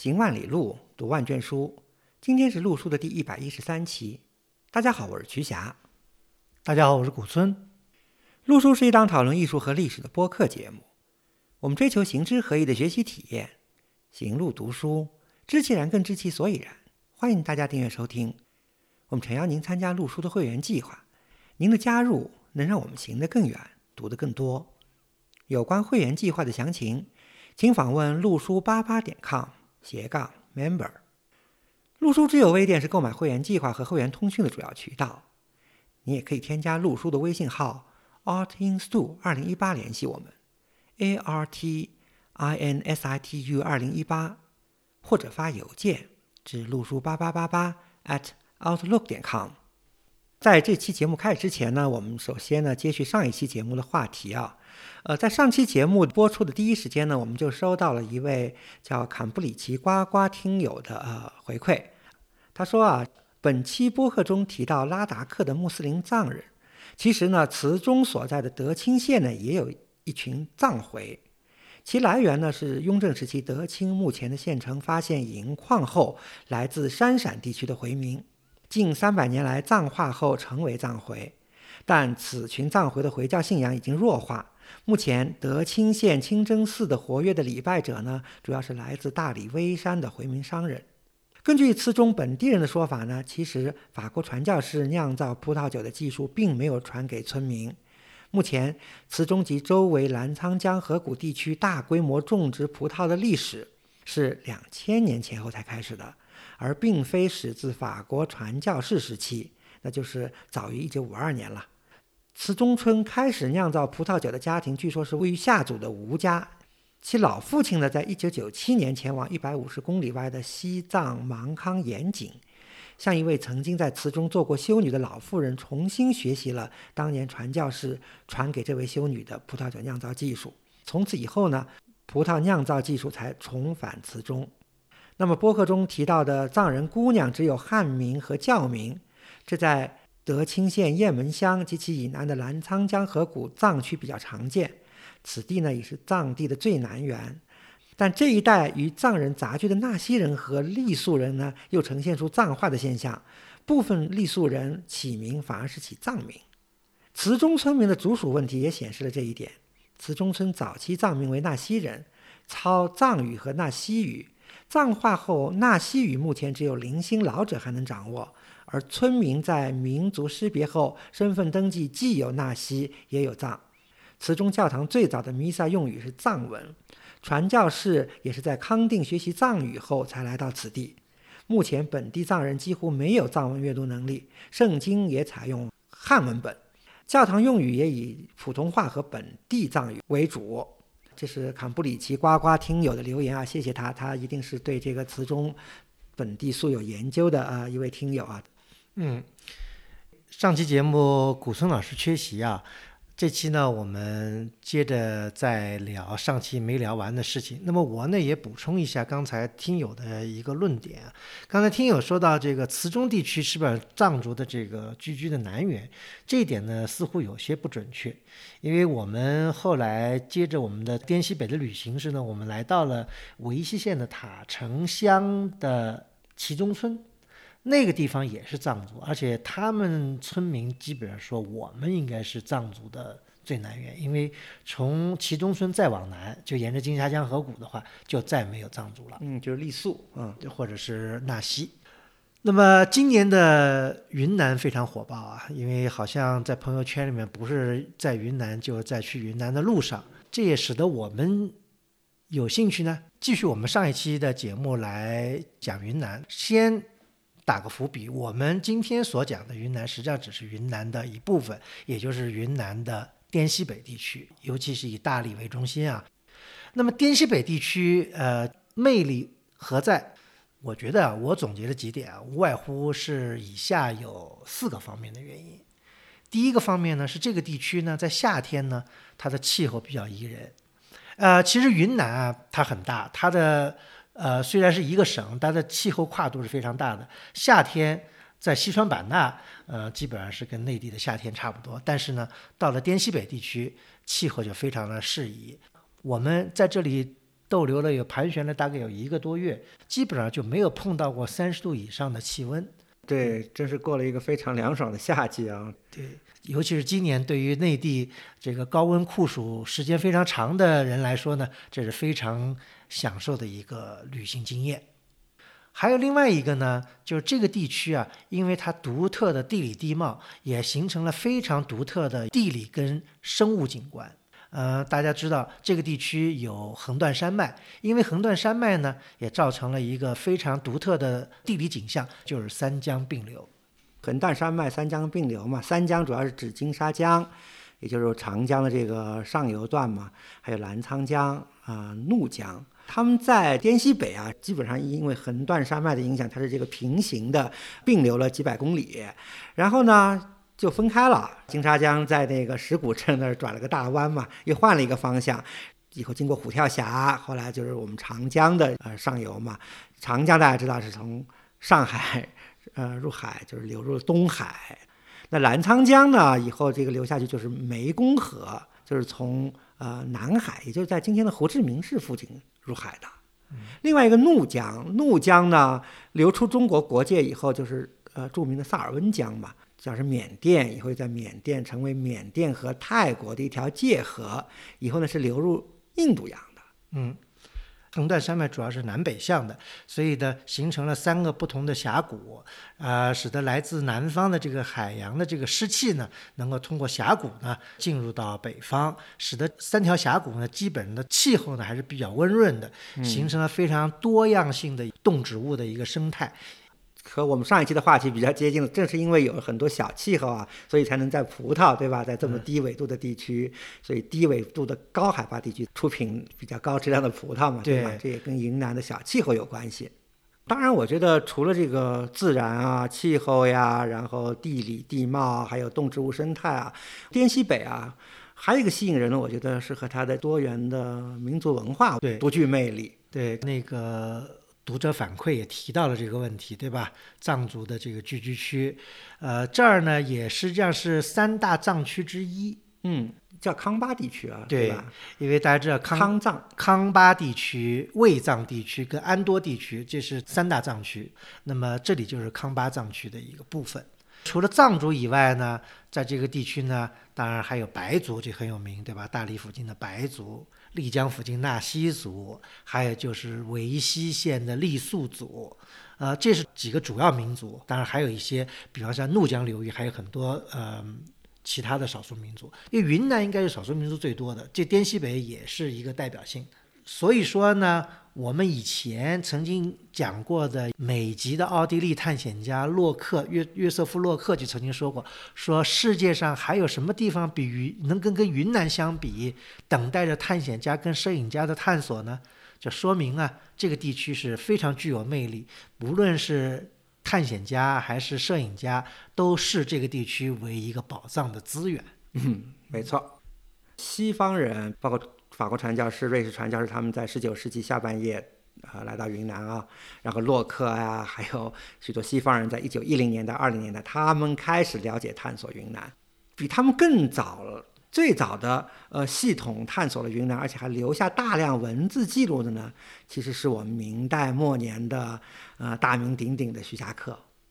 行万里路，读万卷书。今天是陆书的第一百一十三期。大家好，我是瞿霞。大家好，我是古村。陆书是一档讨论艺术和历史的播客节目。我们追求行知合一的学习体验，行路读书，知其然更知其所以然。欢迎大家订阅收听。我们诚邀您参加陆书的会员计划。您的加入能让我们行得更远，读得更多。有关会员计划的详情，请访问陆书八八点 com 斜杠 member。陆书之友微店是购买会员计划和会员通讯的主要渠道。你也可以添加陆书的微信号 artinstu 二零一八联系我们，a r t i n s i t u 二零一八，或者发邮件至陆书八八八八 at outlook 点 com。在这期节目开始之前呢，我们首先呢接续上一期节目的话题啊，呃，在上期节目播出的第一时间呢，我们就收到了一位叫坎布里奇呱呱听友的呃回馈，他说啊，本期播客中提到拉达克的穆斯林藏人，其实呢，词中所在的德钦县呢也有一群藏回，其来源呢是雍正时期德钦目前的县城发现银矿后，来自山陕地区的回民。近三百年来，藏化后成为藏回，但此群藏回的回教信仰已经弱化。目前，德钦县清真寺的活跃的礼拜者呢，主要是来自大理微山的回民商人。根据词中本地人的说法呢，其实法国传教士酿造葡萄酒的技术并没有传给村民。目前，词中及周围澜沧江河谷地区大规模种植葡萄的历史是两千年前后才开始的。而并非始自法国传教士时期，那就是早于一九五二年了。慈中村开始酿造葡萄酒的家庭，据说是位于下组的吴家。其老父亲呢，在一九九七年前往一百五十公里外的西藏芒康盐井，向一位曾经在祠中做过修女的老妇人重新学习了当年传教士传给这位修女的葡萄酒酿造技术。从此以后呢，葡萄酿造技术才重返祠中。那么，播客中提到的藏人姑娘只有汉名和教名，这在德钦县雁门乡及其以南的澜沧江河谷藏区比较常见。此地呢，也是藏地的最南缘。但这一带与藏人杂居的纳西人和傈僳人呢，又呈现出藏化的现象。部分傈僳人起名反而是起藏名。茨中村民的族属问题也显示了这一点。茨中村早期藏名为纳西人，操藏语和纳西语。藏化后，纳西语目前只有零星老者还能掌握，而村民在民族识别后，身份登记既有纳西，也有藏。此中教堂最早的弥撒用语是藏文，传教士也是在康定学习藏语后才来到此地。目前本地藏人几乎没有藏文阅读能力，圣经也采用汉文本，教堂用语也以普通话和本地藏语为主。这是坎布里奇呱呱听友的留言啊，谢谢他，他一定是对这个词中本地素有研究的啊一位听友啊。嗯，上期节目古村老师缺席啊。这期呢，我们接着再聊上期没聊完的事情。那么我呢也补充一下刚才听友的一个论点。刚才听友说到这个慈中地区是不是藏族的这个聚居的南缘？这一点呢似乎有些不准确，因为我们后来接着我们的滇西北的旅行时呢，我们来到了维西县的塔城乡的齐中村。那个地方也是藏族，而且他们村民基本上说，我们应该是藏族的最南缘，因为从祁中村再往南，就沿着金沙江河谷的话，就再没有藏族了。嗯，就是傈僳，嗯，或者是纳西。那么今年的云南非常火爆啊，因为好像在朋友圈里面，不是在云南，就是在去云南的路上，这也使得我们有兴趣呢，继续我们上一期的节目来讲云南。先。打个伏笔，我们今天所讲的云南实际上只是云南的一部分，也就是云南的滇西北地区，尤其是以大理为中心啊。那么滇西北地区，呃，魅力何在？我觉得，我总结了几点啊，无外乎是以下有四个方面的原因。第一个方面呢，是这个地区呢，在夏天呢，它的气候比较宜人。呃，其实云南啊，它很大，它的。呃，虽然是一个省，但是气候跨度是非常大的。夏天在西双版纳，呃，基本上是跟内地的夏天差不多。但是呢，到了滇西北地区，气候就非常的适宜。我们在这里逗留了有盘旋了大概有一个多月，基本上就没有碰到过三十度以上的气温。对，真是过了一个非常凉爽的夏季啊。对，尤其是今年对于内地这个高温酷暑时间非常长的人来说呢，这是非常享受的一个旅行经验。还有另外一个呢，就是这个地区啊，因为它独特的地理地貌，也形成了非常独特的地理跟生物景观。呃，大家知道这个地区有横断山脉，因为横断山脉呢，也造成了一个非常独特的地理景象，就是三江并流。横断山脉，三江并流嘛。三江主要是指金沙江，也就是长江的这个上游段嘛，还有澜沧江啊、怒江。他们在滇西北啊，基本上因为横断山脉的影响，它是这个平行的并流了几百公里，然后呢就分开了。金沙江在那个石鼓镇那儿转了个大弯嘛，又换了一个方向，以后经过虎跳峡，后来就是我们长江的呃上游嘛。长江大家知道是从上海呃入海，就是流入东海。那澜沧江呢，以后这个流下去就是湄公河，就是从呃南海，也就是在今天的胡志明市附近入海的。另外一个怒江，怒江呢流出中国国界以后，就是呃著名的萨尔温江嘛，像是缅甸，以后在缅甸成为缅甸和泰国的一条界河，以后呢是流入印度洋的。嗯，横断山脉主要是南北向的，所以呢，形成了三个不同的峡谷，呃，使得来自南方的这个海洋的这个湿气呢，能够通过峡谷呢进入到北方，使得三条峡谷呢，基本的气候呢还是比较温润的，形成了非常多样性的动植物的一个生态。和我们上一期的话题比较接近的，正是因为有很多小气候啊，所以才能在葡萄，对吧？在这么低纬度的地区，所以低纬度的高海拔地区出品比较高质量的葡萄嘛，对吧？这也跟云南的小气候有关系。当然，我觉得除了这个自然啊、气候呀，然后地理地貌，还有动植物生态啊，滇西北啊，还有一个吸引人的，我觉得是和它的多元的民族文化对独具魅力。对，那个读者反馈也提到了这个问题，对吧？藏族的这个聚居区，呃，这儿呢也实际上是三大藏区之一，嗯，叫康巴地区啊，对吧？因为大家知道康康藏，康巴地区、卫藏地区跟安多地区，这是三大藏区。那么这里就是康巴藏区的一个部分。除了藏族以外呢，在这个地区呢，当然还有白族，这很有名，对吧？大理附近的白族，丽江附近纳西族，还有就是维西县的傈僳族，呃，这是几个主要民族。当然还有一些，比方像怒江流域，还有很多呃其他的少数民族。因为云南应该是少数民族最多的，这滇西北也是一个代表性。所以说呢，我们以前曾经讲过的美籍的奥地利探险家洛克约约瑟夫洛克就曾经说过，说世界上还有什么地方比云能跟跟云南相比，等待着探险家跟摄影家的探索呢？就说明啊，这个地区是非常具有魅力，无论是探险家还是摄影家，都视这个地区为一个宝藏的资源。嗯，没错。西方人，包括法国传教士、瑞士传教士，他们在十九世纪下半叶，呃，来到云南啊，然后洛克啊，还有许多西方人，在一九一零年代、二零年代，他们开始了解、探索云南，比他们更早。最早的呃系统探索了云南，而且还留下大量文字记录的呢，其实是我们明代末年的呃大名鼎鼎的徐霞客。